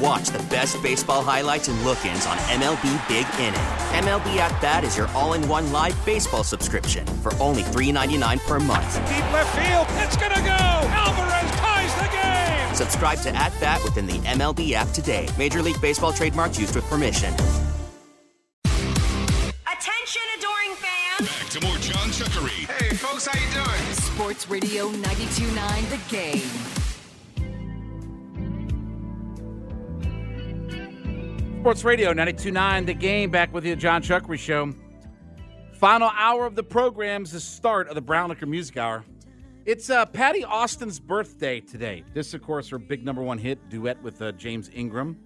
And watch the best baseball highlights and look-ins on MLB Big Inning. MLB At Bat is your all-in-one live baseball subscription for only $3.99 per month. Deep left field, it's gonna go. Alvarez ties the game. Subscribe to At Bat within the MLB app today. Major League Baseball trademarks used with permission. Attention, adoring fans. Back to more John Chuckery. Hey, folks, how you doing? Sports Radio 92.9 The Game. Sports Radio 92.9 The Game. Back with you, John Chuckery Show. Final hour of the program is the start of the Brown Liquor Music Hour. It's uh, Patti Austin's birthday today. This, of course, her big number one hit, duet with uh, James Ingram.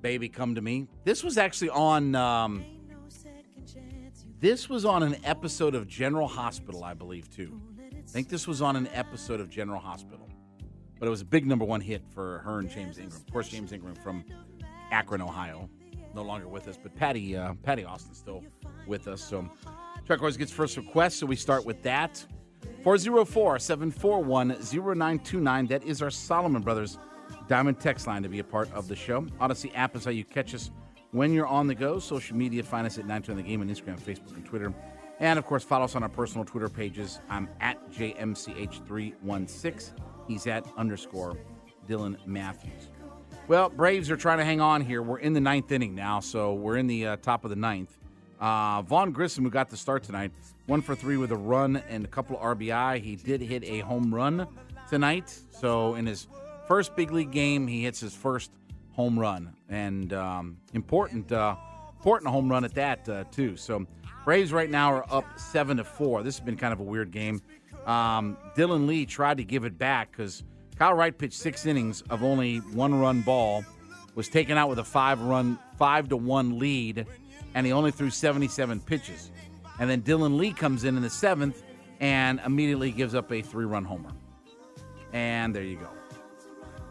Baby Come to Me. This was actually on. Um, this was on an episode of General Hospital, I believe, too. I think this was on an episode of General Hospital. But it was a big number one hit for her and James Ingram. Of course, James Ingram from Akron, Ohio, no longer with us, but Patti uh, Patti Austin still with us. So Chuck always gets first request, so we start with that. 404 741 0929. That is our Solomon Brothers Diamond text line to be a part of the show. Odyssey app is how you catch us when you're on the go. Social media, find us at 9 the game on Instagram, Facebook, and Twitter. And of course, follow us on our personal Twitter pages. I'm at JMCH316. He's at underscore Dylan Matthews. Well, Braves are trying to hang on here. We're in the ninth inning now, so we're in the uh, top of the ninth. Uh, Vaughn Grissom, who got the start tonight, one for three with a run and a couple of RBI. He did hit a home run tonight. So in his first big league game, he hits his first home run, and um, important, uh, important home run at that uh, too. So Braves right now are up seven to four. This has been kind of a weird game. Um, Dylan Lee tried to give it back because Kyle Wright pitched six innings of only one run ball, was taken out with a five run, five to one lead, and he only threw 77 pitches. And then Dylan Lee comes in in the seventh and immediately gives up a three run homer. And there you go.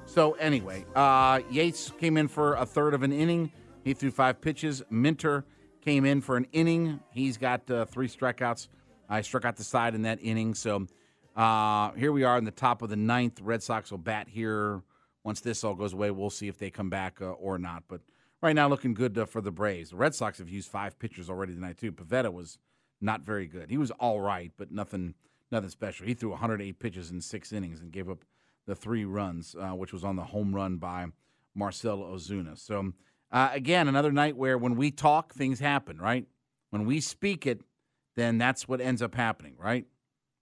So, anyway, uh, Yates came in for a third of an inning. He threw five pitches. Minter came in for an inning. He's got uh, three strikeouts. I struck out the side in that inning. So, uh, here we are in the top of the ninth. Red Sox will bat here. Once this all goes away, we'll see if they come back uh, or not. But right now, looking good uh, for the Braves. The Red Sox have used five pitchers already tonight too. Pivetta was not very good. He was all right, but nothing, nothing special. He threw 108 pitches in six innings and gave up the three runs, uh, which was on the home run by Marcell Ozuna. So uh, again, another night where when we talk, things happen. Right? When we speak it, then that's what ends up happening. Right?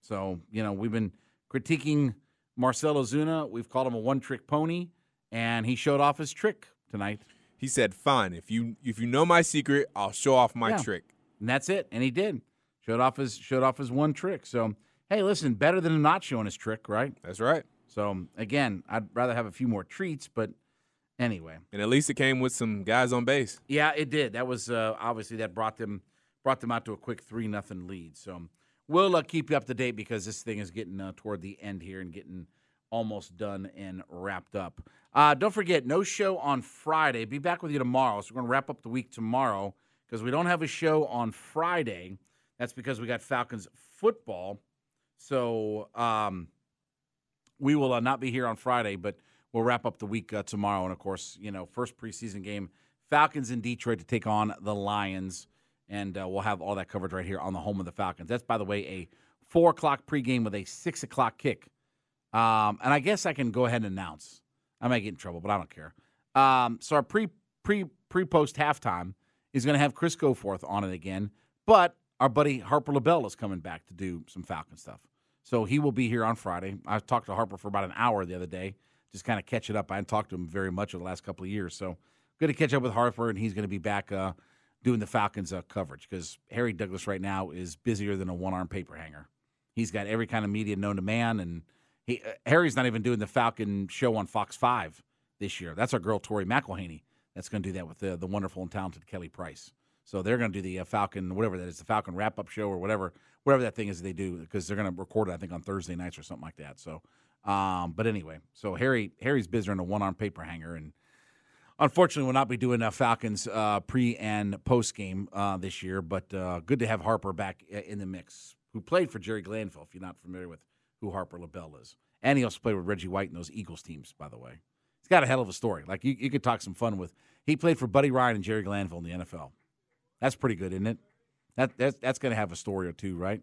So you know we've been critiquing Marcell Ozuna. We've called him a one-trick pony, and he showed off his trick tonight. He said, "Fine, if you if you know my secret, I'll show off my Yeah. trick." and that's it. And he did showed off his showed off his one trick. So hey, listen, better than him not showing his trick, right? That's right. So again, I'd rather have a few more treats, but anyway, And at least it came with some guys on base. yeah, it did. That was uh, obviously that brought them brought them out to a quick three nothing lead. So we'll uh, keep you up to date because this thing is getting uh, toward the end here and getting almost done and wrapped up. Uh, don't forget, no show on Friday. Be back with you tomorrow. So we're going to wrap up the week tomorrow because we don't have a show on Friday. That's because we got Falcons football. So um, we will uh, not be here on Friday, but we'll wrap up the week uh, tomorrow. And of course, you know, first preseason game, Falcons in Detroit to take on the Lions, and uh, we'll have all that coverage right here on the home of the Falcons. That's by the way a four o'clock pregame with a six o'clock kick. Um, and I guess I can go ahead and announce. I might get in trouble, but I don't care. Um, so our pre pre pre post halftime is going to have Chris Goforth on it again, but our buddy Harper LeBel is coming back to do some Falcon stuff. So he will be here on Friday. I talked to Harper for about an hour the other day, just kind of catch it up. I hadn't talked to him very much over the last couple of years, so good to catch up with Harper, and he's going to be back uh, doing the Falcons uh, coverage because Harry Douglas right now is busier than a one arm paper hanger. He's got every kind of media known to man, and he, uh, Harry's not even doing the Falcon show on Fox Five this year. That's our girl Tori McElhaney that's going to do that with the, the wonderful and talented Kelly Price. So they're going to do the uh, Falcon, whatever that is, the Falcon wrap up show or whatever, whatever that thing is they do, because they're going to record it, I think, on Thursday nights or something like that. So, um, but anyway, so Harry Harry's busier in a one arm paper hanger, and unfortunately, we'll not be doing a Falcons uh, pre and post game uh, this year. But uh, good to have Harper back uh, in the mix, who played for Jerry Glanville. If you're not familiar with who Harper LeBel is, and he also played with Reggie White in those Eagles teams, by the way. He's got a hell of a story. Like you, you could talk some fun with. He played for Buddy Ryan and Jerry Glanville in the NFL. That's pretty good, isn't it? That that's, that's going to have a story or two, right?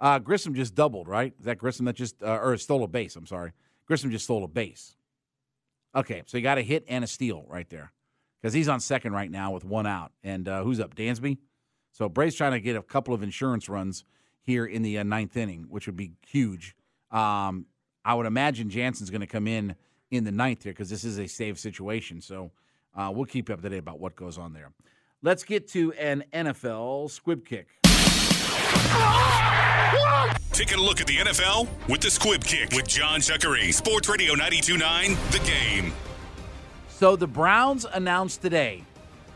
Uh, Grissom just doubled, right? Is that Grissom that just uh, or stole a base? I'm sorry, Grissom just stole a base. Okay, so you got a hit and a steal right there because he's on second right now with one out. And uh, who's up? Dansby. So Bray's trying to get a couple of insurance runs here in the uh, ninth inning, which would be huge. Um, I would imagine Jansen's going to come in in the ninth here because this is a save situation. So uh, we'll keep you up to date about what goes on there. Let's get to an NFL squib kick. Taking a look at the NFL with the Squib Kick with John Chuckery. Sports Radio 929, The Game. So the Browns announced today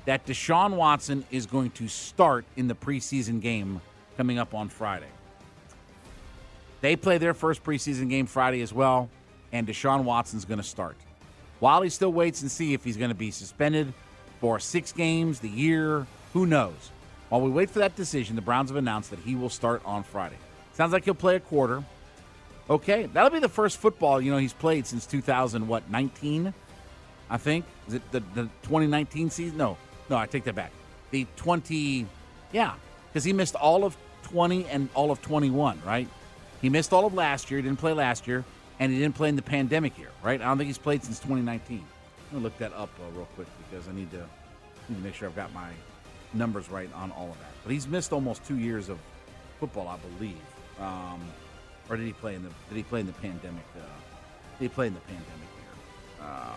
that Deshaun Watson is going to start in the preseason game coming up on Friday. They play their first preseason game Friday as well, and Deshaun Watson's going to start. While he still waits and see if he's going to be suspended for six games, the year, who knows? While we wait for that decision, the Browns have announced that he will start on Friday. Sounds like he'll play a quarter. Okay, that'll be the first football you know he's played since 2000 what 19, I think. Is it the, the 2019 season? No, no, I take that back. The 20, yeah, because he missed all of 20 and all of 21, right? He missed all of last year. He didn't play last year, and he didn't play in the pandemic year, right? I don't think he's played since 2019. Let me look that up uh, real quick because I need to, need to make sure I've got my numbers right on all of that. But he's missed almost two years of football, I believe. Um, or did he play in the Did he play in the pandemic? Uh, did he play in the pandemic year? Uh,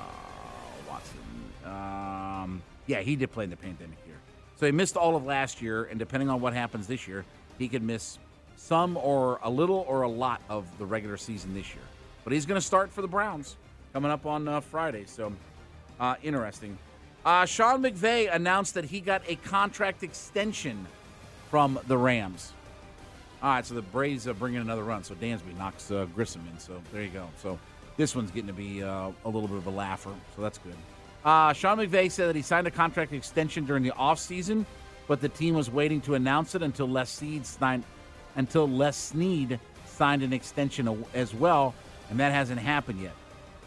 Watson. Um, yeah, he did play in the pandemic year. So he missed all of last year, and depending on what happens this year, he could miss some or a little or a lot of the regular season this year. But he's going to start for the Browns coming up on uh, Friday. So uh, interesting. Uh, Sean McVay announced that he got a contract extension from the Rams. All right, so the Braves are bringing another run. So Dansby knocks uh, Grissom in. So there you go. So this one's getting to be uh, a little bit of a laugher. So that's good. Uh, Sean McVay said that he signed a contract extension during the offseason, but the team was waiting to announce it until Les Snead signed, until Les Snead signed an extension as well, and that hasn't happened yet.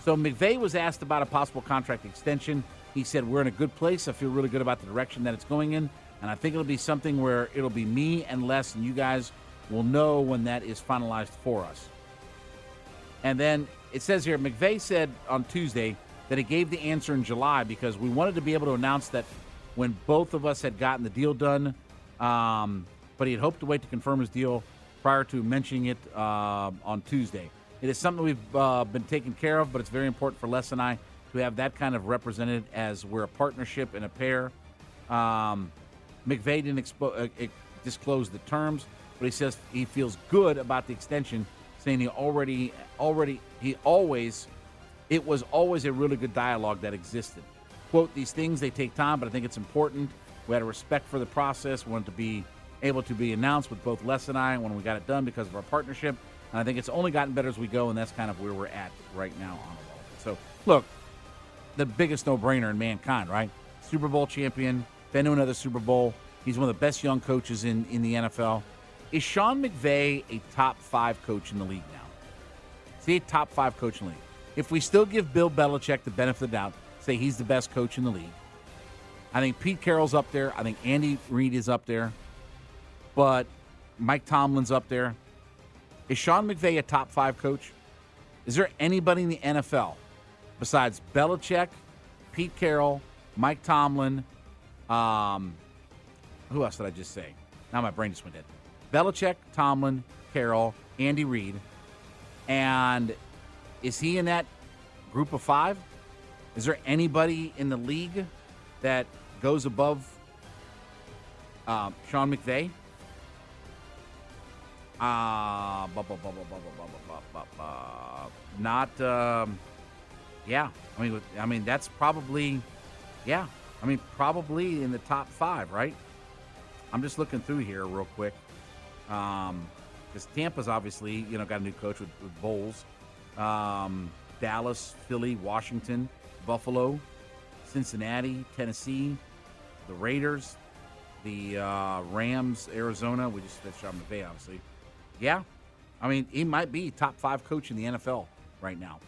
So McVay was asked about a possible contract extension. He said, We're in a good place. I feel really good about the direction that it's going in. And I think it'll be something where it'll be me and Les, and you guys will know when that is finalized for us. And then it says here McVay said on Tuesday that he gave the answer in July because we wanted to be able to announce that when both of us had gotten the deal done. Um, but he had hoped to wait to confirm his deal prior to mentioning it uh, on Tuesday. It is something we've uh, been taking care of, but it's very important for Les and I to have that kind of represented as we're a partnership and a pair. Um, McVay didn't expo- uh, disclose the terms, but he says he feels good about the extension, saying he already, already, he always, it was always a really good dialogue that existed. Quote, these things, they take time, but I think it's important. We had a respect for the process. Wanted to be able to be announced with both Les and I when we got it done because of our partnership. And I think it's only gotten better as we go, and that's kind of where we're at right now on it. So, look, the biggest no-brainer in mankind, right? Super Bowl champion, been to another Super Bowl. He's one of the best young coaches in, in the NFL. Is Sean McVay a top five coach in the league now? Is he a top five coach in the league? If we still give Bill Belichick the benefit of the doubt, say he's the best coach in the league, I think Pete Carroll's up there. I think Andy Reid is up there. But Mike Tomlin's up there. Is Sean McVay a top five coach? Is there anybody in the NFL besides Belichick, Pete Carroll, Mike Tomlin? Um, who else did I just say? Now my brain just went dead. Belichick, Tomlin, Carroll, Andy Reid. And is he in that group of five? Is there anybody in the league that goes above uh, Sean McVay? Not, yeah. I mean, I mean that's probably, yeah. I mean, probably in the top five, right? I'm just looking through here real quick because Tampa's obviously you know got a new coach with, with Bowles, um, Dallas, Philly, Washington, Buffalo, Cincinnati, Tennessee, the Raiders, the uh, Rams, Arizona. We just said Sean McVay, obviously. Yeah, I mean he might be top five coach in the NFL right now.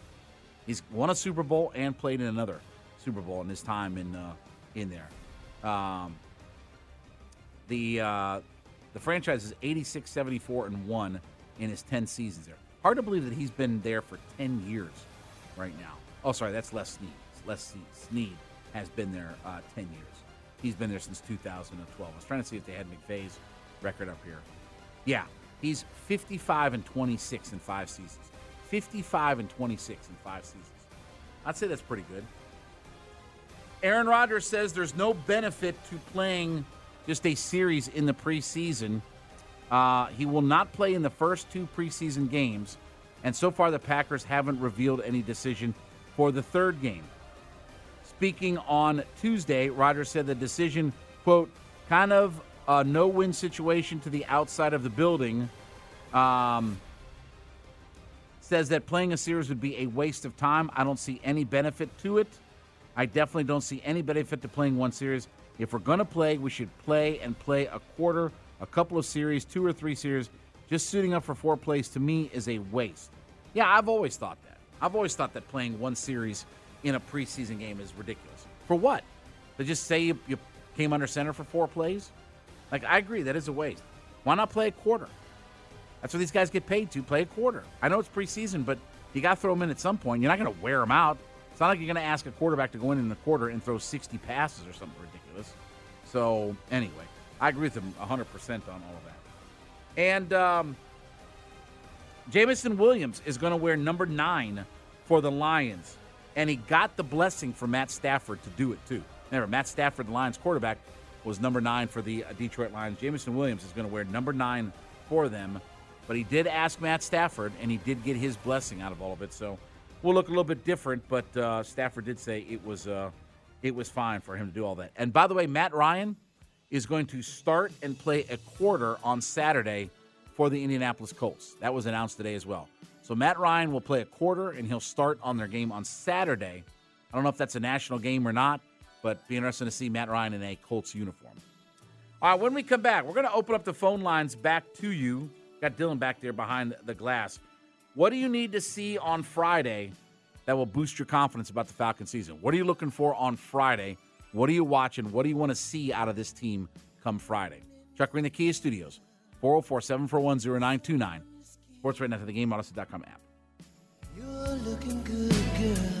He's won a Super Bowl and played in another Super Bowl in his time in uh, in there. Um, the uh, the franchise is 86, 74, and one in his 10 seasons there. Hard to believe that he's been there for 10 years right now. Oh, sorry, that's Les Snead. Les Snead has been there uh, 10 years. He's been there since 2012. I was trying to see if they had McVay's record up here. Yeah, he's 55 and 26 in five seasons. 55 and 26 in five seasons. I'd say that's pretty good. Aaron Rodgers says there's no benefit to playing just a series in the preseason. Uh, he will not play in the first two preseason games, and so far the Packers haven't revealed any decision for the third game. Speaking on Tuesday, Rodgers said the decision, quote, kind of a no win situation to the outside of the building. Um, says that playing a series would be a waste of time. I don't see any benefit to it. I definitely don't see any benefit to playing one series. If we're going to play, we should play and play a quarter, a couple of series, two or three series. Just suiting up for four plays to me is a waste. Yeah, I've always thought that. I've always thought that playing one series in a preseason game is ridiculous. For what? To just say you, you came under center for four plays? Like, I agree, that is a waste. Why not play a quarter? That's what these guys get paid to play a quarter. I know it's preseason, but you got to throw them in at some point. You're not going to wear them out. It's not like you're going to ask a quarterback to go in in the quarter and throw 60 passes or something ridiculous. So, anyway, I agree with him 100% on all of that. And um, Jameson Williams is going to wear number nine for the Lions. And he got the blessing from Matt Stafford to do it, too. Remember, Matt Stafford, the Lions quarterback, was number nine for the uh, Detroit Lions. Jameson Williams is going to wear number nine for them. But he did ask Matt Stafford, and he did get his blessing out of all of it. So we'll look a little bit different, but uh, Stafford did say it was uh, it was fine for him to do all that. And by the way, Matt Ryan is going to start and play a quarter on Saturday for the Indianapolis Colts. That was announced today as well. So Matt Ryan will play a quarter, and he'll start on their game on Saturday. I don't know if that's a national game or not, but be interesting to see Matt Ryan in a Colts uniform. All right, when we come back, we're going to open up the phone lines back to you. Got Dylan back there behind the glass. What do you need to see on Friday that will boost your confidence about the Falcon season? What are you looking for on Friday? What are you watching? What do you want to see out of this team come Friday? Chuck Green, the Kia Studios, 404 741 0929. Sports right now to the game, app. You're looking good, girl.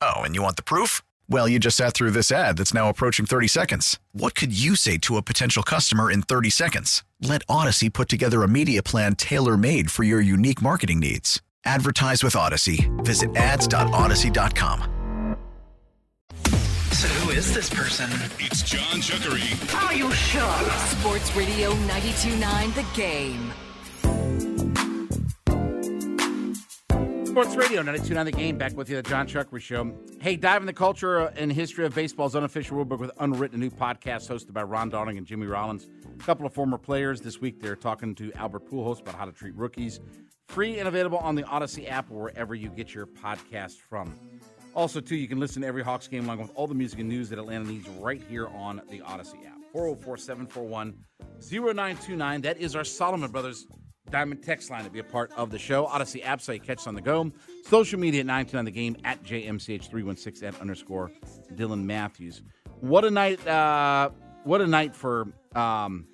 Oh, and you want the proof? Well, you just sat through this ad that's now approaching 30 seconds. What could you say to a potential customer in 30 seconds? Let Odyssey put together a media plan tailor made for your unique marketing needs. Advertise with Odyssey. Visit ads.odyssey.com. So who is this person? It's John Chuckery. Are you sure? Sports Radio 92.9 The Game. Sports Radio 929 The Game, back with you, the John Chuckery Show. Hey, dive in the culture and history of baseball's unofficial rulebook with Unwritten, a new podcast hosted by Ron Darling and Jimmy Rollins. A couple of former players. This week they're talking to Albert Pujols about how to treat rookies. Free and available on the Odyssey app or wherever you get your podcast from. Also, too, you can listen to every Hawks game along with all the music and news that Atlanta needs right here on the Odyssey app. 404 741 0929. That is our Solomon Brothers Diamond text line to be a part of the show. Odyssey app site, catch us on the go. Social media at 929 the game at JMCH316 at underscore Dylan Matthews. What a night! Uh, what a night for um,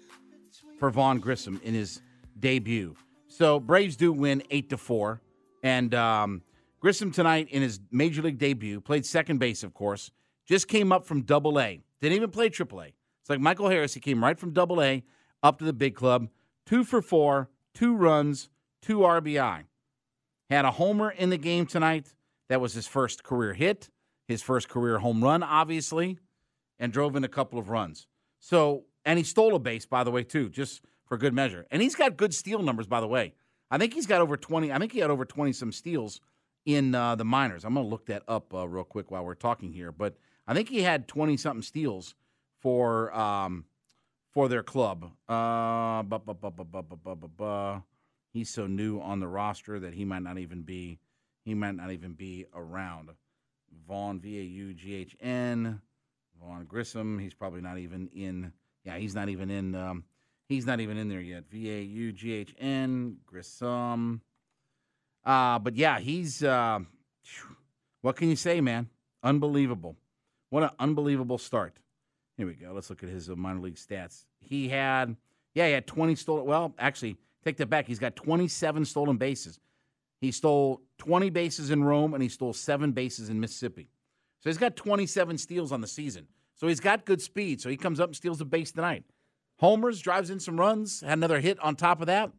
for Vaughn Grissom in his debut. So Braves do win eight to four, and um, Grissom tonight in his major league debut played second base, of course. Just came up from Double A. Didn't even play Triple A. It's like Michael Harris. He came right from Double A up to the big club. Two for four, two runs, two RBI. Had a homer in the game tonight. That was his first career hit, his first career home run, obviously, and drove in a couple of runs. So, and he stole a base, by the way, too, just for good measure. And he's got good steal numbers, by the way. I think he's got over 20, I think he had over 20 some steals in uh, the minors. I'm going to look that up uh, real quick while we're talking here. But I think he had 20 something steals for um, for their club. Uh. He's so new on the roster that he might not even be he might not even be around. Vaughn V A U G H N Vaughn Grissom. He's probably not even in. Yeah, he's not even in. Um, he's not even in there yet. V A U G H N Grissom. Uh, but yeah, he's. Uh, what can you say, man? Unbelievable. What an unbelievable start. Here we go. Let's look at his uh, minor league stats. He had, yeah, he had 20 stolen. Well, actually, take that back. He's got 27 stolen bases. He stole 20 bases in Rome and he stole seven bases in Mississippi. So he's got 27 steals on the season. So he's got good speed. So he comes up and steals a base tonight. Homers, drives in some runs, had another hit on top of that,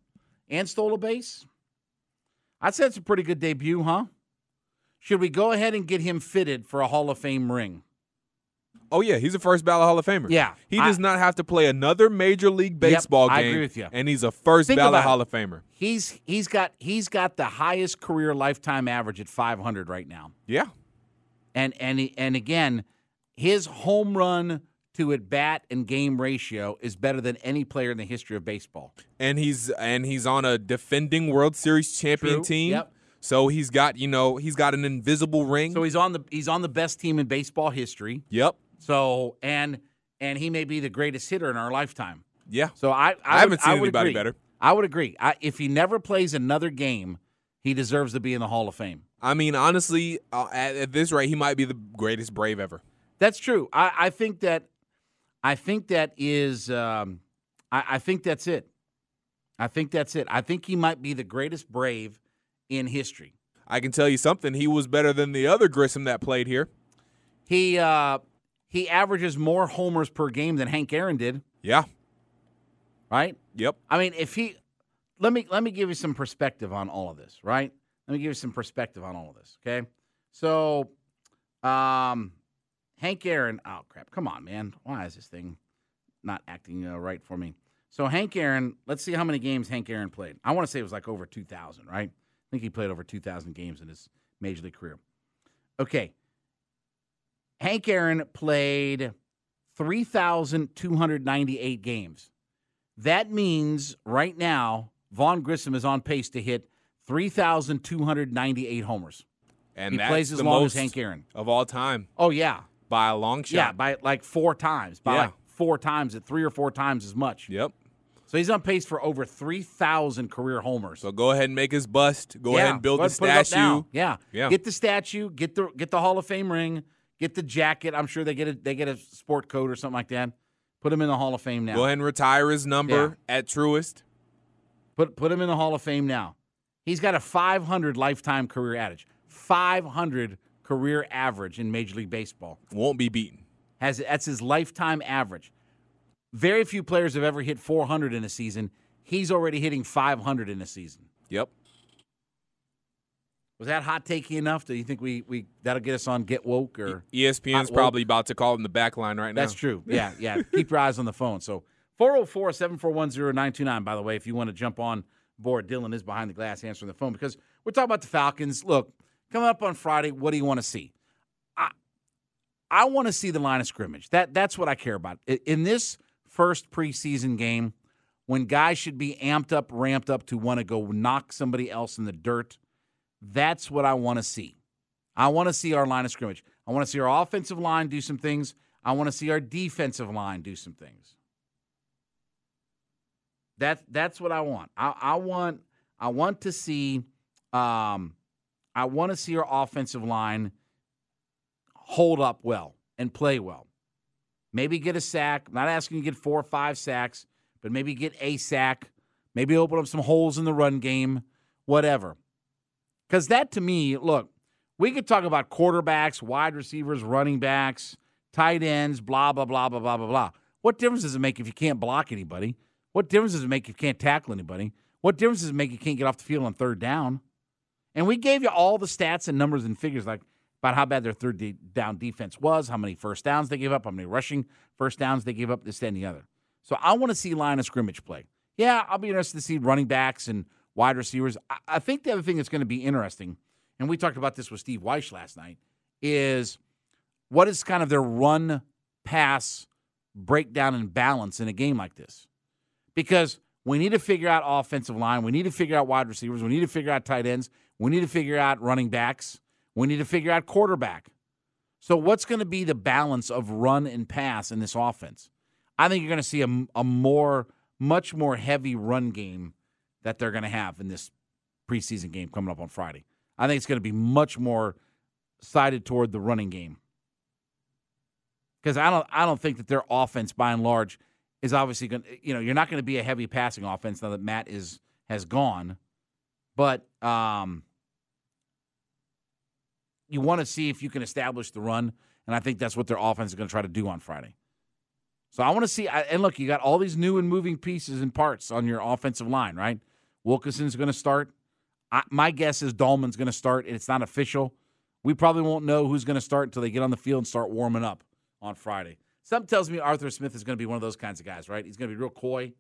and stole a base. I'd say it's a pretty good debut, huh? Should we go ahead and get him fitted for a Hall of Fame ring? Oh yeah, he's a first ballot Hall of Famer. Yeah, he I- does not have to play another major league baseball I game. agree with you. And he's a first Think ballot. Hall of Famer. He's he's got he's got the highest career lifetime average at 500 right now. Yeah. And and and again, his home run to at bat and game ratio is better than any player in the history of baseball. And he's and he's on a defending World Series champion True. team. Yep. So he's got, you know, he's got an invisible ring. So he's on the he's on the best team in baseball history. Yep. So and and he may be the greatest hitter in our lifetime. Yeah. So I I, I would- haven't seen I anybody agree. better. I would agree. I, if he never plays another game, he deserves to be in the Hall of Fame. I mean, honestly, uh, at, at this rate, he might be the greatest Brave ever. That's true. I, I think that I think that is um, I, I think that's it. I think that's it. I think he might be the greatest Brave in history. I can tell you something. He was better than the other Grissom that played here. He uh, he averages more homers per game than Hank Aaron did. Yeah. Right. Yep. I mean, if he let me let me give you some perspective on all of this. Right. Let me give you some perspective on all of this. Okay. So, um, Hank Aaron. Oh crap! Come on, man. Why is this thing not acting uh, right for me? So Hank Aaron. Let's see how many games Hank Aaron played. I want to say it was like over two thousand. Right. I think he played over two thousand games in his major league career. Okay. Hank Aaron played 3,298 games. That means right now, Vaughn Grissom is on pace to hit 3,298 homers. And he that's plays as the long most as Hank Aaron. of all time Oh, yeah. by a long shot. Yeah, by like four times. By Yeah. like four times, at three or four times as much. Yep. So he's on pace for over 3,000 career homers. So go ahead and make his bust. Go Yeah, ahead and build the ahead and put it up statue. Yeah. Yeah. Get the statue, get the get the Hall of Fame ring, get the jacket. I'm sure they get a they get a sport coat or something like that. Put him in the Hall of Fame now. Go ahead and retire his number at Truist. Put put him in the Hall of Fame now. He's got a 500 lifetime career average. 500 career average in Major League Baseball. Won't be beaten. Has that's his lifetime average. Very few players have ever hit 400 in a season. He's already hitting 500 in a season. Yep. Was that hot takey enough? Do you think we we that'll get us on Get Woke or ESPN's probably about to call him the back line right now. That's true. Yeah, yeah. Keep your eyes on the phone. So 404 741 0929, by the way, if you want to jump on board. Dylan is behind the glass answering the phone because we're talking about the Falcons. Look, coming up on Friday, what do you want to see? I I want to see the line of scrimmage. That that's what I care about. In this first preseason game, when guys should be amped up, ramped up to want to go knock somebody else in the dirt, that's what I want to see. I want to see our line of scrimmage. I want to see our offensive line do some things. I want to see our defensive line do some things. That that's what I want. I, I want I want to see um, I want to see our offensive line hold up well and play well. Maybe get a sack. I'm not asking you to get four or five sacks, but maybe get a sack. Maybe open up some holes in the run game, whatever. Because that to me, look, we could talk about quarterbacks, wide receivers, running backs, tight ends, blah, blah, blah, blah, blah, blah, blah. What difference does it make if you can't block anybody? What difference does it make if you can't tackle anybody? What difference does it make if you can't get off the field on third down? And we gave you all the stats and numbers and figures like about how bad their third down defense was, how many first downs they gave up, how many rushing first downs they gave up, this, that, and the other. So I want to see line of scrimmage play. Yeah, I'll be interested to see running backs and wide receivers. I, think the other thing that's going to be interesting, and we talked about this with Steve Wyche last night, is what is kind of their run pass breakdown and balance in a game like this? Because we need to figure out offensive line, we need to figure out wide receivers, we need to figure out tight ends, we need to figure out running backs, we need to figure out quarterback. So what's going to be the balance of run and pass in this offense? I think you're going to see a, a more, much more heavy run game that they're going to have in this preseason game coming up on Friday. I think it's going to be much more sided toward the running game because I don't, I don't think that their offense, by and large, is obviously going. You know, you're not going to be a heavy passing offense now that Matt is has gone, but um, you want to see if you can establish the run, and I think that's what their offense is going to try to do on Friday. So I want to see. And look, you got all these new and moving pieces and parts on your offensive line, right? Wilkinson's going to start. I, my guess is Dalman's going to start. It's not official. We probably won't know who's going to start until they get on the field and start warming up on Friday. Something tells me Arthur Smith is going to be one of those kinds of guys, right? He's going to be real coy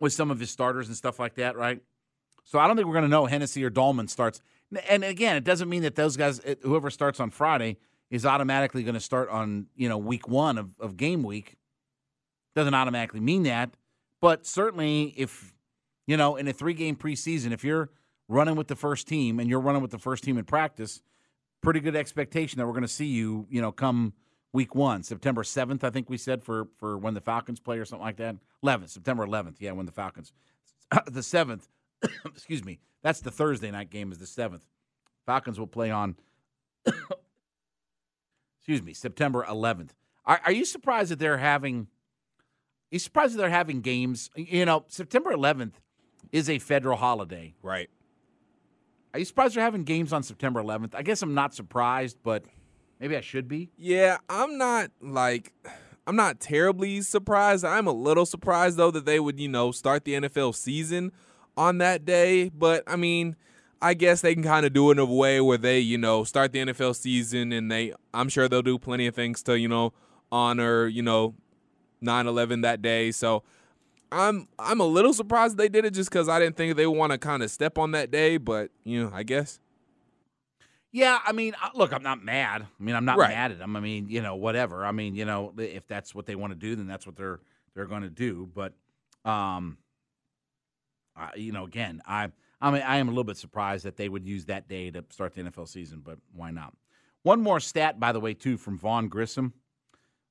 with some of his starters and stuff like that, right? So I don't think we're going to know Hennessy or Dahlman starts. And again, it doesn't mean that those guys, whoever starts on Friday, is automatically going to start on you know week one of, of game week. Doesn't automatically mean that, but certainly if you know in a three game preseason, if you're running with the first team and you're running with the first team in practice, pretty good expectation that we're going to see you you know come week one, September seventh, I think we said for for when the Falcons play or something like that. Eleventh, September eleventh, yeah, when the Falcons, the seventh. excuse me, that's the Thursday night game is the seventh. Falcons will play on excuse me, September 11th. Are, are you surprised that they're having? Are you surprised that they're having games? You know, September 11th is a federal holiday, right? Are you surprised they're having games on September 11th? I guess I'm not surprised, but maybe I should be. Yeah, I'm not like I'm not terribly surprised. I'm a little surprised though that they would, you know, start the NFL season on that day, but I mean, I guess they can kind of do it in a way where they, you know, start the NFL season and they I'm sure they'll do plenty of things to, you know, honor, you know, 9/11 that day. So I'm I'm a little surprised they did it just cuz I didn't think they want to kind of step on that day, but, you know, I guess Yeah, I mean, look, I'm not mad. I mean, I'm not Right. mad at them. I mean, you know, whatever. I mean, you know, if that's what they want to do, then that's what they're they're going to do. But, um, I, you know, again, I I mean, I am a little bit surprised that they would use that day to start the NFL season, but why not? One more stat, by the way, too, from Vaughn Grissom.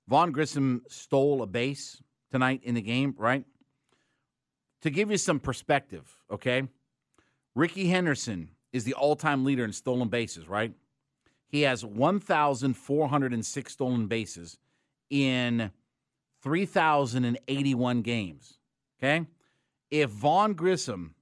Vaughn Grissom stole a base tonight in the game, right? To give you some perspective, okay? Rickey Henderson is the all-time leader in stolen bases, right? He has 1,406 stolen bases in 3,081 games. Okay? If Vaughn Grissom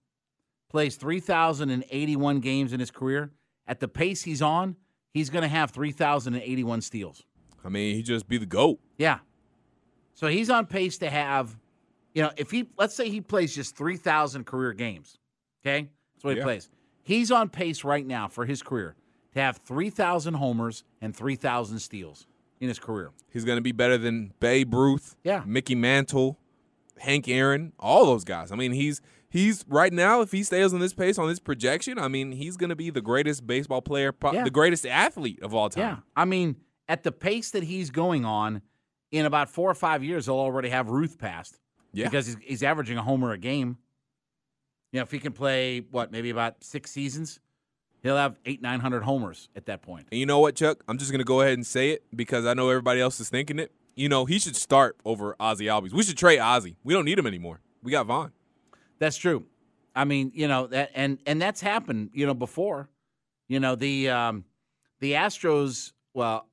plays 3,081 games in his career, at the pace he's on, he's going to have 3,081 steals. I mean, he just be the goat. Yeah. So he's on pace to have, you know, if he, let's say he plays just 3,000 career games, okay? That's what he Yeah. plays. He's on pace right now for his career to have 3,000 homers and 3,000 steals in his career. He's going to be better than Babe Ruth, Yeah. Mickey Mantle, Hank Aaron, all those guys. I mean, he's he's right now if he stays on this pace on this projection, I mean, he's going to be the greatest baseball player, pro- Yeah. the greatest athlete of all time. Yeah. I mean, at the pace that he's going on, in about four or five years, he'll already have Ruth passed. Yeah. Because he's, he's averaging a homer a game. You know, if he can play, what, maybe about six seasons, he'll have eight, 900 homers at that point. And you know what, Chuck? I'm just going to go ahead and say it because I know everybody else is thinking it. You know, he should start over Ozzie Albies. We should trade Ozzy. We don't need him anymore. We got Vaughn. That's true. I mean, you know that, and and that's happened, you know, before. You know the um, the Astros. Well,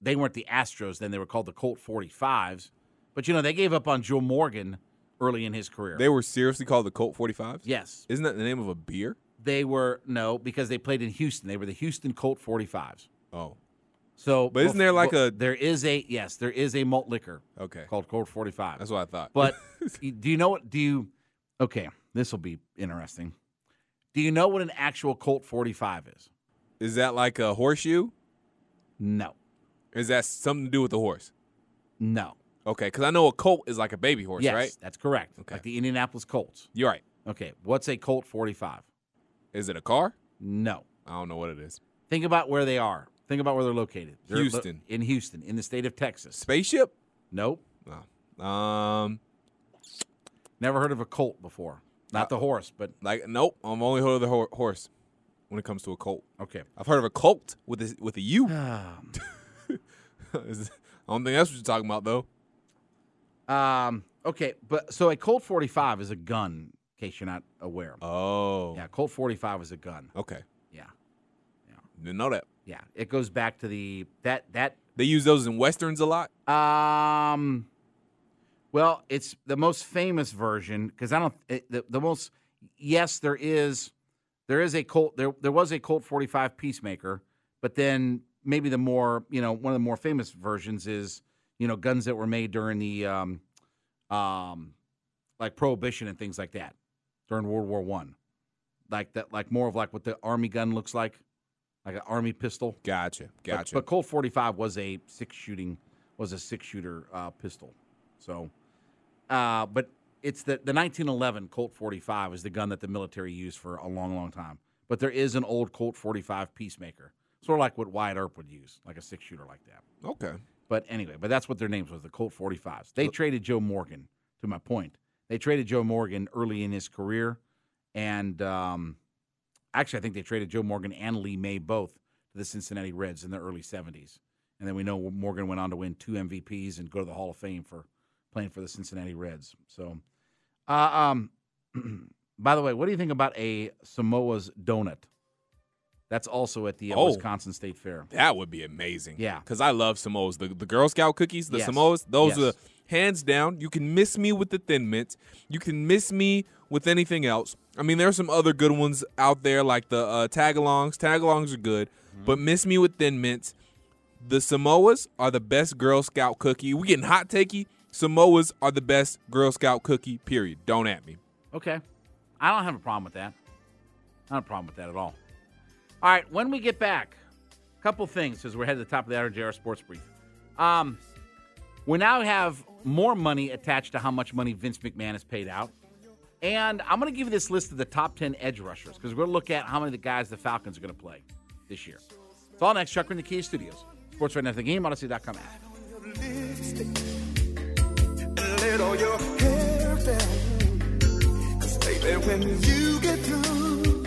they weren't the Astros then; they were called the Colt 45s. But you know, they gave up on Joe Morgan early in his career. They were seriously called the Colt 45s? yes, Isn't that the name of a beer? they were no because they played in Houston. They were the Houston Colt 45s. Oh. So, But isn't there like well, a- there is a yes, there is a malt liquor Okay. called Colt 45. That's what I thought. But do you know what? Do you? Okay, this will be interesting. Do you know what an actual Colt 45 is? is that like a horseshoe? No, Is that something to do with the horse? no. Okay, because I know a colt is like a baby horse, yes, right? that's correct. Okay. Like the Indianapolis Colts. You're right. Okay, what's a Colt 45? Is it a car? No. I don't know what it is. Think about where they are. Think about where they're located. They're lo- Houston. in Houston, in the state of Texas. Spaceship? Nope. No. Um, Never heard of a Colt before. Not Uh, the horse, but like nope. I'm only heard of the ho- horse when it comes to a colt. okay. I've heard of a colt with a, with a U. Is- I don't think that's what you're talking about though. Um, okay, but so a Colt 45 is a gun, in case you're not aware. Oh. Yeah, Colt 45 is a gun. Okay. Yeah. Didn't know that. Yeah. It goes back to the that that They use those in westerns a lot. Um, well, it's the most famous version because I don't it, the the most. Yes, there is there is a Colt there there was a Colt 45 Peacemaker, but then maybe the more you know one of the more famous versions is you know guns that were made during the um um like Prohibition and things like that during World War One, like that like more of like what the army gun looks like, like an army pistol. Gotcha. But- Gotcha. But, Colt 45 was a six shooting was a six shooter uh, pistol. So, uh, but it's the the 1911 Colt 45 is the gun that the military used for a long, long time. But there is an old Colt 45 Peacemaker, sort of like what Wyatt Earp would use, like a six shooter like that. okay. But anyway, but that's what their names was the Colt 45s. They traded Joe Morgan. To my point, they traded Joe Morgan early in his career, and um, actually, I think they traded Joe Morgan and Lee May both to the Cincinnati Reds in the early 70s. And then we know Morgan went on to win two MVPs and go to the Hall of Fame for playing for the Cincinnati Reds. So, uh, um, by the way, what do you think about a Samoa's donut? That's also at the uh, Oh. Wisconsin State Fair. That would be amazing. Yeah. Because I love Samoas. The, the Girl Scout cookies, the Yes. Samoas, those Yes. are hands down. You can miss me with the Thin Mints. You can miss me with anything else. I mean, there are some other good ones out there like the uh, Tagalongs. Tagalongs are good, Mm-hmm. but miss me with Thin Mints. The Samoas are the best Girl Scout cookie. We getting hot takey. Samoas are the best Girl Scout cookie, period. Don't at me. Okay. I don't have a problem with that. Have a problem with that at all. All right, when we get back, a couple things as we're headed to the top of the hour, JR Sports Brief. Um, we now have more money attached to how much money Vince McMahon has paid out. And I'm going to give you this list of the top 10 edge rushers because we're going to look at how many of the guys the Falcons are going to play this year. It's all next. Chuck, in the Kia Studios. Sports right now, the game, Odyssey.com app. Let all your hair down. Cause baby, when you get through,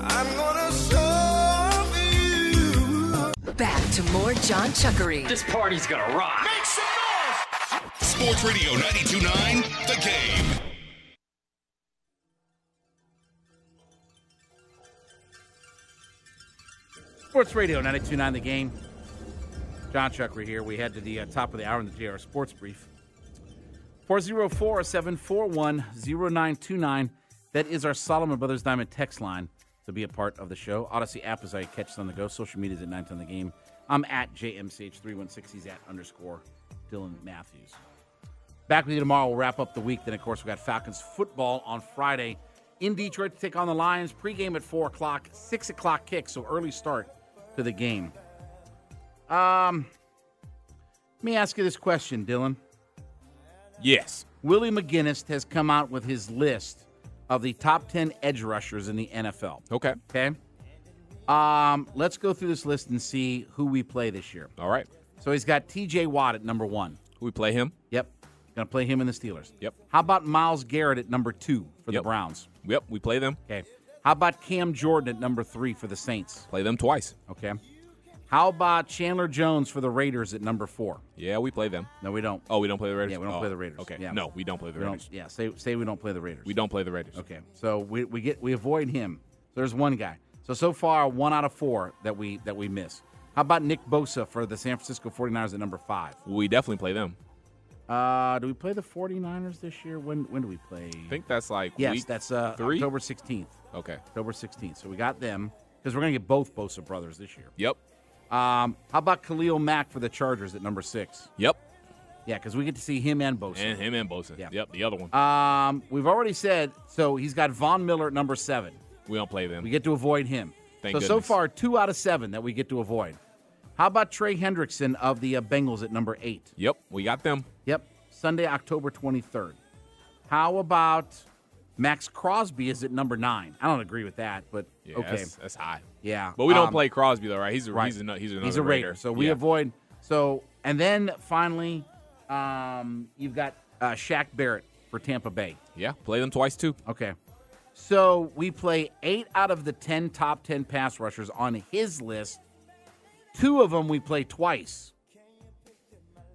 I'm gonna show you. Back to more John Chuckery. This party's gonna rock. Make some noise! Sports Radio 92.9, The Game. Sports Radio 929 The Game. John Chuckery here. We head to the uh, top of the hour in the JR Sports Brief. 404 741 0929. That is our Solomon Brothers Diamond text line to be a part of the show. Odyssey app is I catch us on the go. Social media is at 910 The Game. I'm at JMCH316. He's at underscore Dylan Matthews. Back with you tomorrow. We'll wrap up the week. Then, of course, we got Falcons football on Friday in Detroit to take on the Lions. Pregame at 4 o'clock, 6 o'clock kick, so early start to the game. Um, let me ask you this question, Dylan. Yes. Willie McGinest has come out with his list of the top 10 edge rushers in the NFL. Okay. Okay. Um, let's go through this list and see who we play this year. All right. So he's got TJ Watt at number one. We play him. Yep. Gonna play him in the Steelers. Yep. How about Myles Garrett at number two for Yep. the Browns? Yep, we play them. Okay. How about Cam Jordan at number three for the Saints? Play them twice. Okay. How about Chandler Jones for the Raiders at number four? Yeah, we play them. No, we don't. Oh, we don't play the Raiders. Yeah, we don't Oh, play the Raiders. Okay. Yeah. No, we don't play the We Raiders. yeah, say say we don't play the Raiders. We don't play the Raiders. Okay. So we, we get we avoid him. So there's one guy. So so far one out of four that we that we miss. How about Nick Bosa for the San Francisco 49ers at number five? We definitely play them. Uh, do we play the 49ers this year? When when do we play? I think that's like yes, week that's uh, three? October 16th. Okay. October 16th. So we got them because we're going to get both Bosa brothers this year. Yep. Um, how about Khalil Mack for the Chargers at number six? Yep. Yeah, because we get to see him and Bosa. And him and Bosa. Yeah. Yep. The other one. Um, we've already said so. He's got Von Miller at number seven. we don't play them. We get to avoid him. Thank so so far, two out of seven that we get to avoid. How about Trey Hendrickson of the uh, Bengals at number eight? Yep. We got them. Yep, Sunday, October twenty third. How about Maxx Crosby is at number nine? I don't agree with that, but Yeah, okay, That's, that's high. yeah. But we don't Um, play Crosby though, right? He's a right. he's, a, he's He's a Raider, so we Yeah. avoid. So and then finally, um, you've got uh, Shaq Barrett for Tampa Bay. Yeah, play them twice too. Okay. So we play eight out of the 10 top 10 pass rushers on his list. Two of them we play twice.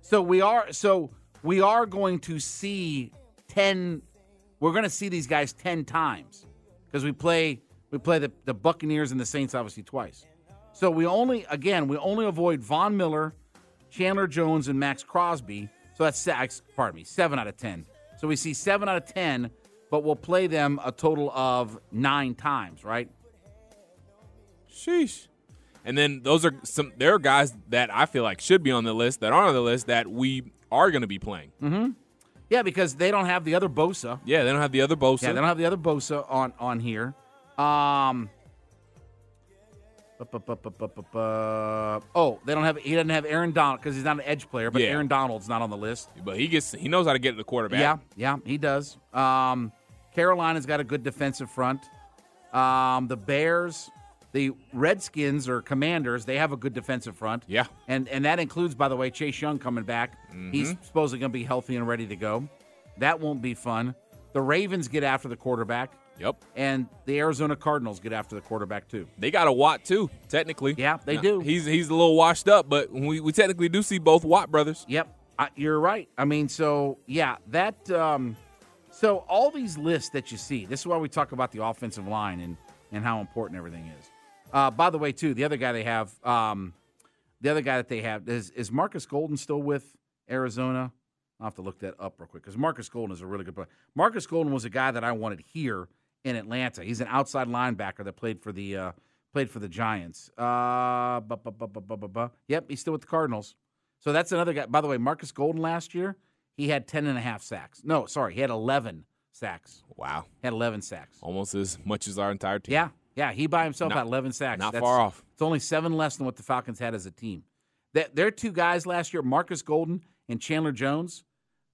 So we are so we are going to see 10 we're going to see these guys 10 times because we play we play the, the Buccaneers and the Saints obviously twice. So we only again, we only avoid Von Miller, Chandler Jones and Maxx Crosby. So that's six, pardon me, 7 out of 10. So we see 7 out of 10 but we'll play them a total of nine times, right? Sheesh. And then those are some. There are guys that I feel like should be on the list that aren't on the list that we are going to be playing. Mm-hmm. Yeah, because they don't have the other Bosa. Yeah, they don't have the other Bosa. Yeah, they don't have the other Bosa on on here. Um. Oh, they don't have. He doesn't have Aaron Donald because he's not an edge player. But Yeah. Aaron Donald's not on the list. But he gets. He knows how to get to the quarterback. Yeah, yeah, he does. Um, Carolina's got a good defensive front. Um, the Bears, the Redskins or Commanders, they have a good defensive front. Yeah. and and that includes, by the way, Chase Young coming back. He's Mhm. supposedly going to be healthy and ready to go. That won't be fun. The Ravens get after the quarterback. Yep. And the Arizona Cardinals get after the quarterback too. They got a Watt too, technically. Yeah, they Now, do. He's he's a little washed up, but we, we technically do see both Watt brothers. Yep, I, you're right. I mean, so yeah, that. Um, so all these lists that you see, this is why we talk about the offensive line and and how important everything is. Uh, by the way, too, the other guy they have, um, the other guy that they have is is Marcus Golden still with Arizona? I'll have to look that up real quick because Marcus Golden is a really good player. Marcus Golden was a guy that I wanted here in Atlanta. He's an outside linebacker that played for the uh, played for the Giants. Uh, bu- bu- bu- bu- bu- bu- bu- Yep, he's still with the Cardinals. So that's another guy. By the way, Marcus Golden last year, he had 10 and a half sacks. No, sorry, he had 11 sacks. Wow. Had 11 sacks. Almost as much as our entire team. Yeah, yeah, he by himself Not- had 11 sacks. not That's- far off. It's only seven less than what the Falcons had as a team. That Their two guys last year, Marcus Golden and Chandler Jones,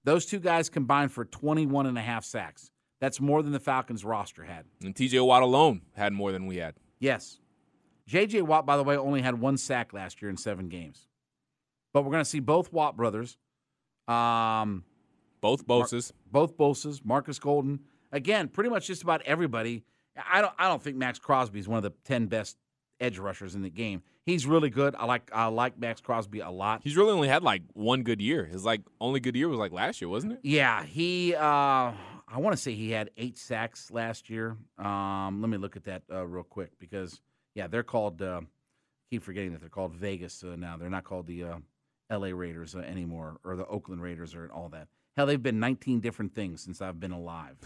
those two guys combined for 21 and a half sacks. That's more than the Falcons roster had. And TJ Watt alone had more than we had. Yes. J.J. Watt, by the way, only had one sack last year in seven games. But we're going to see both Watt brothers. Um, both Boses. both Boses, Marcus Golden. Again, pretty much just about everybody. I don't. I don't think Maxx Crosby is one of the ten best edge rushers in the game. He's really good. I like. I like Maxx Crosby a lot. He's really only had like one good year. His like only good year was like last year, wasn't it? Yeah, he. Uh, I want to say he had eight sacks last year. Um, let me look at that uh, real quick because yeah, they're called. Uh, keep forgetting that they're called Vegas uh, now. They're not called the uh, L.A. Raiders uh, anymore or the Oakland Raiders or all that. Hell, they've been 19 different things since I've been alive.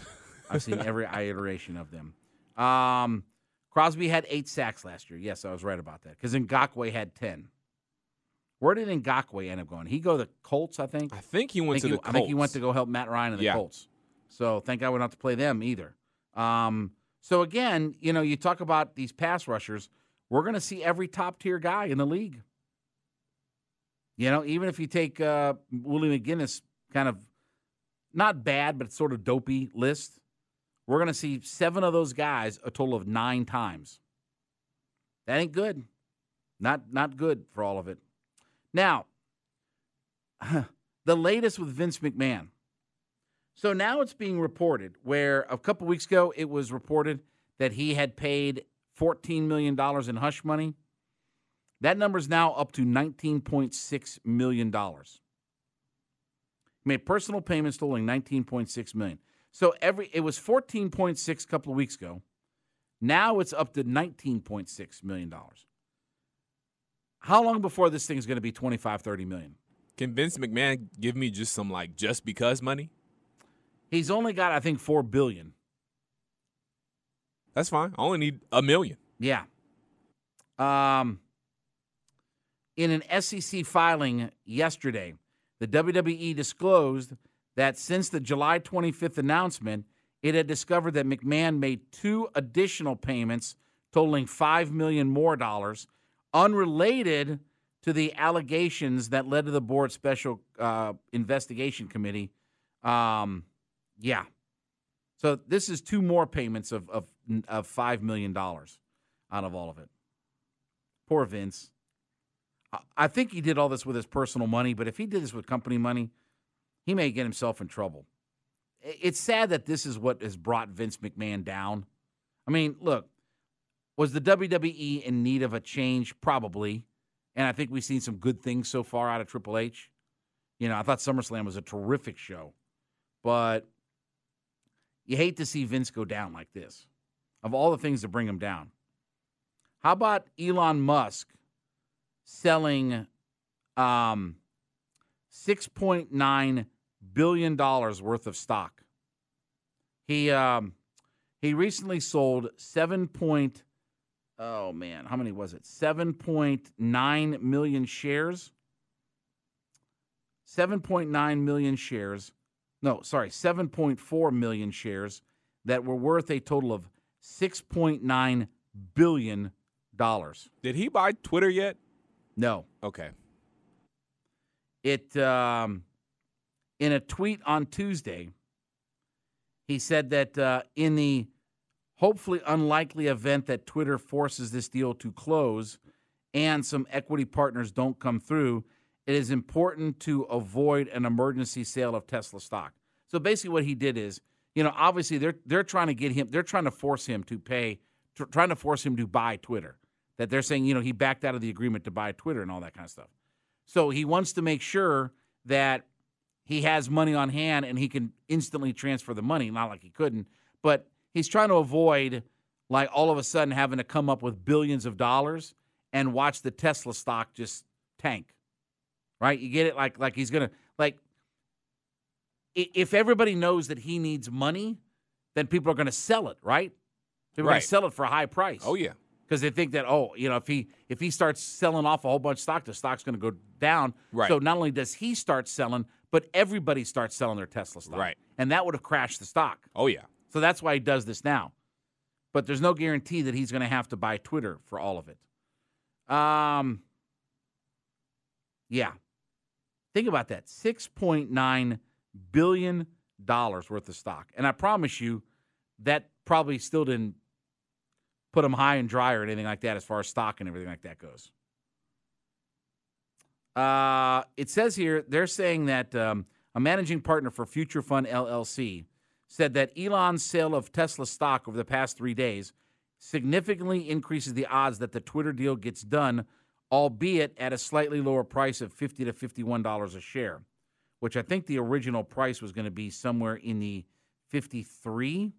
I've seen every iteration of them. Um, Crosby had eight sacks last year. Yes, I was right about that because Ngakoue had 10. Where did Ngakoue end up going? He go to the Colts, I think. I think he went think to he- the I think he went to go help Matt Ryan and the Yeah. Colts. So thank God we don't have to play them either. Um, So again, you know, you talk about these pass rushers, we're going to see every top tier guy in the league. You know, even if you take uh, Willie McGinest, kind of not bad, but sort of dopey list, we're going to see seven of those guys a total of nine times. That ain't good. Not not good for all of it. Now, the latest with Vince McMahon. So now it's being reported where a couple weeks ago it was reported that he had paid $14 million in hush money. That number is now up to $19.6 million. He made personal payments totaling $19.6 million. So every it was 14.6 a couple of weeks ago. Now it's up to 19.6 million dollars. How long before this thing is going to be 25, 30 million? Can Vince McMahon give me just some like just because money? He's only got I think 4 billion. That's fine. I only need a million. Yeah. Um in an SEC filing yesterday, the WWE disclosed that since the July 25th announcement, it had discovered that McMahon made two additional payments totaling 5 million more dollars unrelated to the allegations that led to the board special uh, investigation committee. Um, yeah. So this is two more payments of, of, of $5 million out of all of it. Poor Vince. I think he did all this with his personal money, but if he did this with company money, he may get himself in trouble. It's sad that this is what has brought Vince McMahon down. I mean, look, was the WWE in need of a change? Probably. And I think we've seen some good things so far out of Triple H. You know, I thought SummerSlam was a terrific show, but you hate to see Vince go down like this. Of all the things to bring him down, how about Elon Musk selling um, $6.9 billion dollars worth of stock. He um, he recently sold 7. Point, oh man, how many was it? 7.9 million shares. 7.9 million shares. No, sorry, 7.4 million shares that were worth a total of 6.9 billion dollars. Did he buy Twitter yet? No. Okay. It um, in a tweet on Tuesday, he said that uh, in the hopefully unlikely event that Twitter forces this deal to close and some equity partners don't come through, it is important to avoid an emergency sale of Tesla stock. So basically, what he did is, you know, obviously they're they're trying to get him, they're trying to force him to pay, tr- trying to force him to buy Twitter. That they're saying, you know, he backed out of the agreement to buy Twitter and all that kind of stuff. So he wants to make sure that he has money on hand and he can instantly transfer the money. Not like he couldn't, but he's trying to avoid like all of a sudden having to come up with billions of dollars and watch the Tesla stock just tank. Right? You get it? Like like he's gonna like if everybody knows that he needs money, then people are gonna sell it, right? They're right. gonna sell it for a high price. Oh yeah because they think that oh you know if he if he starts selling off a whole bunch of stock the stock's going to go down right so not only does he start selling but everybody starts selling their tesla stock. Right. And that would have crashed the stock. Oh yeah. So that's why he does this now. But there's no guarantee that he's going to have to buy twitter for all of it. Um yeah. Think about that. 6.9 billion dollars worth of stock. And i promise you that probably still didn't put them high and dry or anything like that as far as stock and everything like that goes. Uh, it says here they're saying that um, a managing partner for Future Fund LLC said that Elon's sale of Tesla stock over the past three days significantly increases the odds that the Twitter deal gets done, albeit at a slightly lower price of fifty to fifty-one dollars a share, which I think the original price was going to be somewhere in the fifty-three.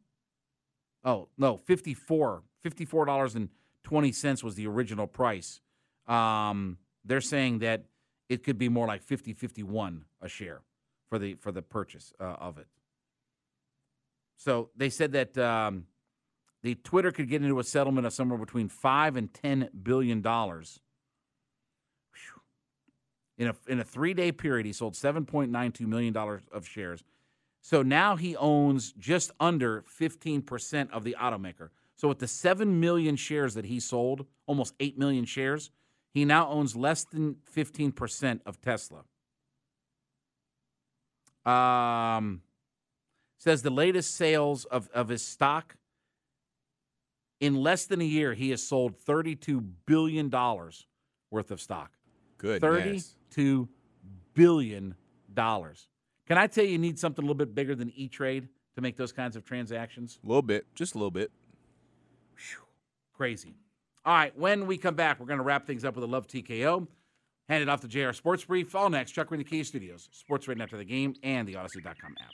Oh no, fifty-four $54.20 was the original price. Um, they're saying that it could be more like 50 51 a share for the for the purchase uh, of it. So they said that um, the Twitter could get into a settlement of somewhere between five and ten billion dollars. In a in a three day period, he sold seven point nine two million dollars of shares. So now he owns just under 15% of the automaker. So with the 7 million shares that he sold, almost 8 million shares, he now owns less than 15% of Tesla. Um, says the latest sales of, of his stock in less than a year, he has sold $32 billion worth of stock. Good. $32 billion. Can I tell you, you need something a little bit bigger than E Trade to make those kinds of transactions? A little bit, just a little bit. Whew, crazy. All right, when we come back, we're going to wrap things up with a Love TKO. Hand it off to JR Sports Brief. All next, Chuck in the Key Studios, Sports Radio after the game, and the Audacy.com app.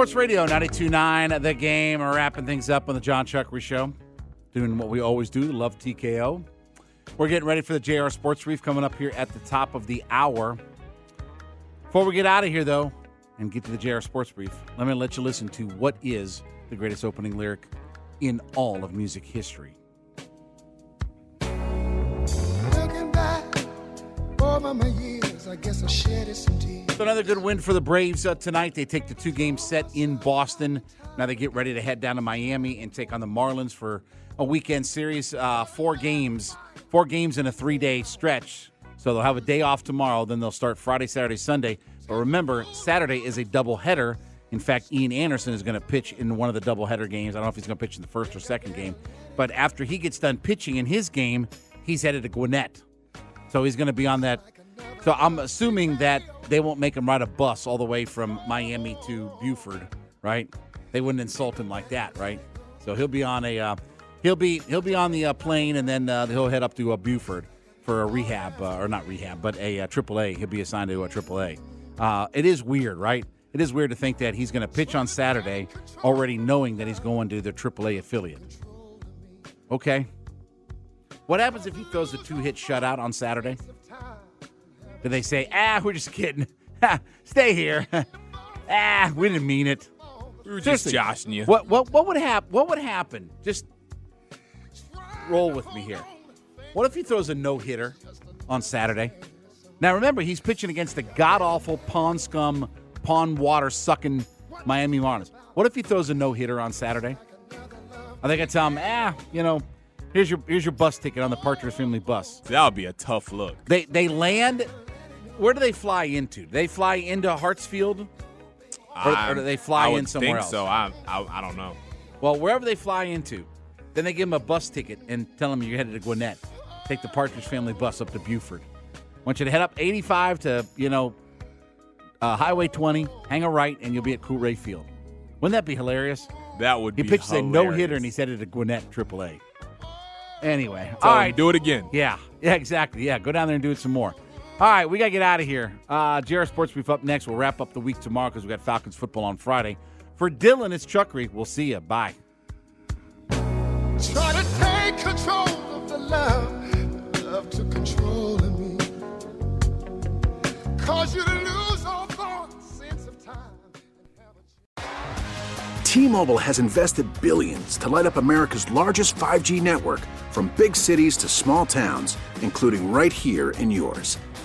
Sports Radio 929 The Game. We're wrapping things up on the John Chuckery Show. Doing what we always do, Love TKO. We're getting ready for the JR Sports Brief coming up here at the top of the hour. Before we get out of here, though, and get to the JR Sports Brief, let me let you listen to what is the greatest opening lyric in all of music history. Looking back over my years, I guess I shedded some tears. So another good win for the Braves uh, tonight. They take the two game set in Boston. Now they get ready to head down to Miami and take on the Marlins for a weekend series. Uh, four games, four games in a three day stretch. So they'll have a day off tomorrow. Then they'll start Friday, Saturday, Sunday. But remember, Saturday is a doubleheader. In fact, Ian Anderson is going to pitch in one of the doubleheader games. I don't know if he's going to pitch in the first or second game. But after he gets done pitching in his game, he's headed to Gwinnett. So he's going to be on that. So I'm assuming that they won't make him ride a bus all the way from Miami to Buford, right? They wouldn't insult him like that, right? So he'll be on a uh, he'll be he'll be on the uh, plane and then uh, he'll head up to uh, Buford for a rehab uh, or not rehab, but a uh, AAA. He'll be assigned to a AAA. Uh, it is weird, right? It is weird to think that he's going to pitch on Saturday, already knowing that he's going to the AAA affiliate. Okay. What happens if he throws a two-hit shutout on Saturday? Do they say, ah, we're just kidding. Stay here. ah, we didn't mean it. We were just Seriously, joshing you. What what what would happen? What would happen? Just roll with me here. What if he throws a no hitter on Saturday? Now remember, he's pitching against the god awful pond scum, pond water sucking Miami Marlins. What if he throws a no hitter on Saturday? I think I tell him, ah, you know, here's your here's your bus ticket on the Partridge Family bus. That would be a tough look. They they land. Where do they fly into? Do they fly into Hartsfield, or, or do they fly I in somewhere think else? So I, I I don't know. Well, wherever they fly into, then they give them a bus ticket and tell them you're headed to Gwinnett. Take the Partridge Family bus up to Buford. want you to head up 85 to you know uh, Highway 20, hang a right, and you'll be at Coolray Field. Wouldn't that be hilarious? That would He be pitches a no hitter hilarious. and he's headed to Gwinnett AAA. Anyway, all him, do it again. Yeah, yeah, exactly. Yeah, go down there and do it some more. All right, we got to get out of here. Uh, JR Sports Brief up next. We'll wrap up the week tomorrow because we got Falcons football on Friday. For Dylan, it's Chuckery. We'll see you. Bye. Try to take control of the love, the love to control me. Cause you to lose all thought, sense of time. T-Mobile has invested billions to light up America's largest 5G network from big cities to small towns, including right here in yours.